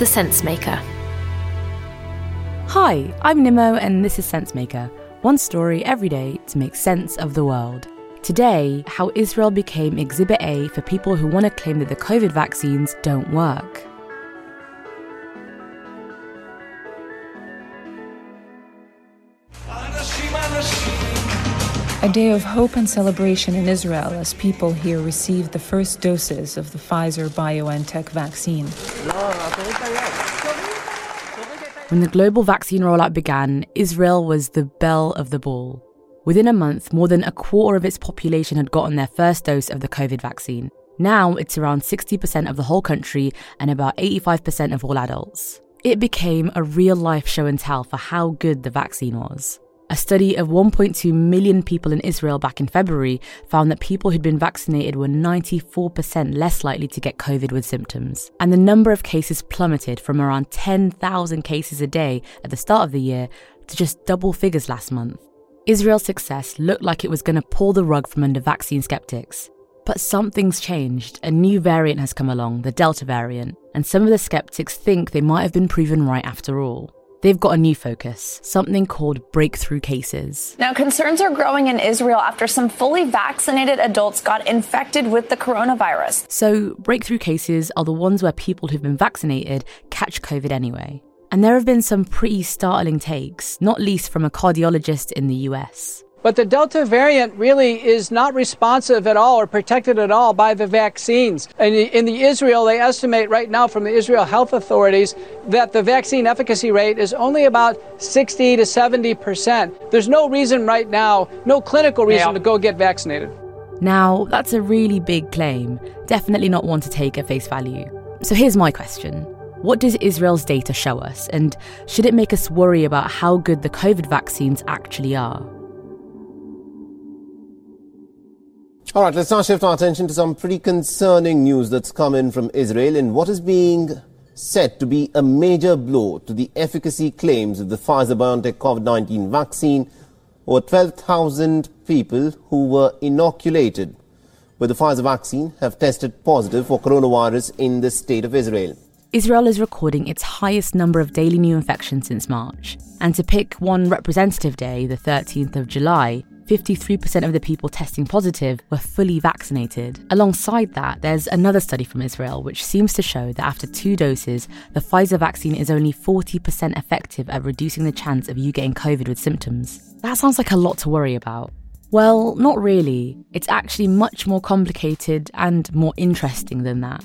The Sense Maker. Hi, I'm Nimo, and this is Sense Maker. One story every day to make sense of the world. Today, how Israel became Exhibit A for people who want to claim that the COVID vaccines don't work. A day of hope and celebration in Israel as people here receive the first doses of the Pfizer BioNTech vaccine. When the global vaccine rollout began, Israel was the belle of the ball. Within a month, more than a quarter of its population had gotten their first dose of the COVID vaccine. Now it's around 60% of the whole country and about 85% of all adults. It became a real life show and tell for how good the vaccine was. A study of 1.2 million people in Israel back in February found that people who'd been vaccinated were 94% less likely to get COVID with symptoms. And the number of cases plummeted from around 10,000 cases a day at the start of the year to just double figures last month. Israel's success looked like it was going to pull the rug from under vaccine skeptics. But something's changed. A new variant has come along, the Delta variant, and some of the skeptics think they might have been proven right after all. They've got a new focus, something called breakthrough cases. Now, concerns are growing in Israel after some fully vaccinated adults got infected with the coronavirus. So, breakthrough cases are the ones where people who've been vaccinated catch COVID anyway. And there have been some pretty startling takes, not least from a cardiologist in the US. But the Delta variant really is not responsive at all or protected at all by the vaccines. And in the Israel, they estimate right now from the Israel health authorities that the vaccine efficacy rate is only about 60 to 70 percent. There's no reason right now, no clinical reason yeah. to go get vaccinated. Now, that's a really big claim, definitely not one to take at face value. So here's my question. What does Israel's data show us, and should it make us worry about how good the COVID vaccines actually are? All right, let's now shift our attention to some pretty concerning news that's come in from Israel in what is being said to be a major blow to the efficacy claims of the Pfizer BioNTech COVID 19 vaccine. Over 12,000 people who were inoculated with the Pfizer vaccine have tested positive for coronavirus in the state of Israel. Israel is recording its highest number of daily new infections since March. And to pick one representative day, the 13th of July, 53% of the people testing positive were fully vaccinated. Alongside that, there's another study from Israel which seems to show that after two doses, the Pfizer vaccine is only 40% effective at reducing the chance of you getting COVID with symptoms. That sounds like a lot to worry about. Well, not really. It's actually much more complicated and more interesting than that.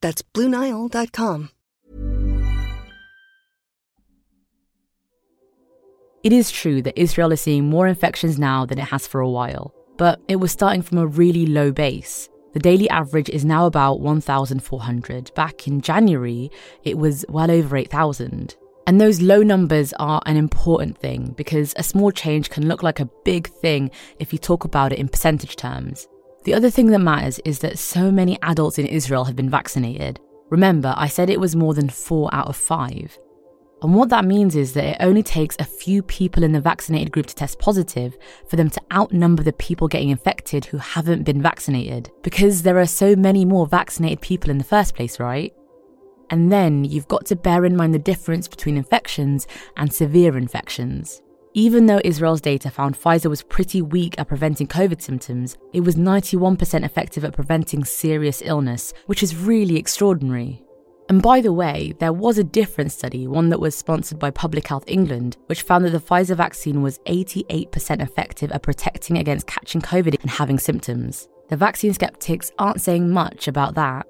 That's BlueNile.com. It is true that Israel is seeing more infections now than it has for a while, but it was starting from a really low base. The daily average is now about 1,400. Back in January, it was well over 8,000. And those low numbers are an important thing because a small change can look like a big thing if you talk about it in percentage terms. The other thing that matters is that so many adults in Israel have been vaccinated. Remember, I said it was more than 4 out of 5. And what that means is that it only takes a few people in the vaccinated group to test positive for them to outnumber the people getting infected who haven't been vaccinated. Because there are so many more vaccinated people in the first place, right? And then you've got to bear in mind the difference between infections and severe infections. Even though Israel's data found Pfizer was pretty weak at preventing COVID symptoms, it was 91% effective at preventing serious illness, which is really extraordinary. And by the way, there was a different study, one that was sponsored by Public Health England, which found that the Pfizer vaccine was 88% effective at protecting against catching COVID and having symptoms. The vaccine skeptics aren't saying much about that.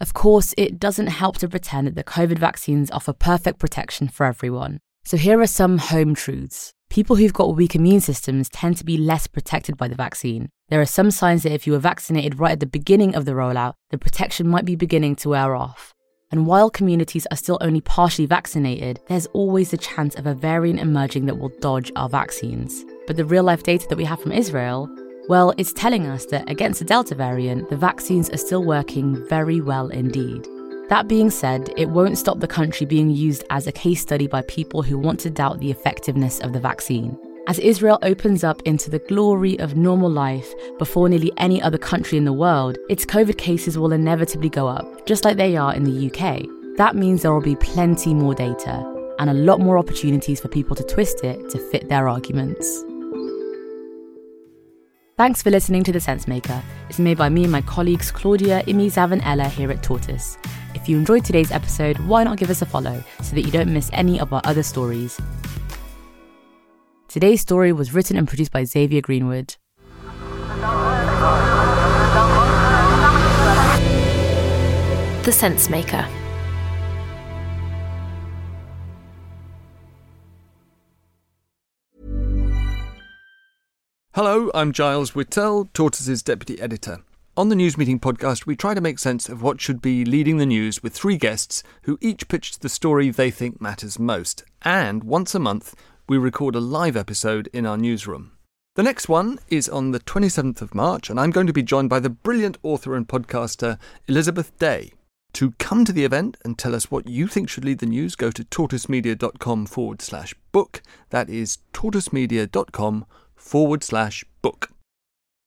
Of course, it doesn't help to pretend that the COVID vaccines offer perfect protection for everyone. So here are some home truths. People who've got weak immune systems tend to be less protected by the vaccine. There are some signs that if you were vaccinated right at the beginning of the rollout, the protection might be beginning to wear off. And while communities are still only partially vaccinated, there's always the chance of a variant emerging that will dodge our vaccines. But the real life data that we have from Israel well, it's telling us that against the Delta variant, the vaccines are still working very well indeed. That being said, it won't stop the country being used as a case study by people who want to doubt the effectiveness of the vaccine. As Israel opens up into the glory of normal life before nearly any other country in the world, its COVID cases will inevitably go up, just like they are in the UK. That means there will be plenty more data and a lot more opportunities for people to twist it to fit their arguments. Thanks for listening to The Sense Maker. It's made by me and my colleagues Claudia, Imi, Zav, and Ella here at Tortoise. If you enjoyed today's episode, why not give us a follow so that you don't miss any of our other stories? Today's story was written and produced by Xavier Greenwood. The Sense Maker. Hello, I'm Giles Whittell, Tortoise's deputy editor. On the News Meeting podcast, we try to make sense of what should be leading the news with three guests who each pitched the story they think matters most. And once a month, we record a live episode in our newsroom. The next one is on the 27th of March, and I'm going to be joined by the brilliant author and podcaster Elizabeth Day. To come to the event and tell us what you think should lead the news, go to tortoisemedia.com forward slash book. That is tortoisemedia.com forward slash book.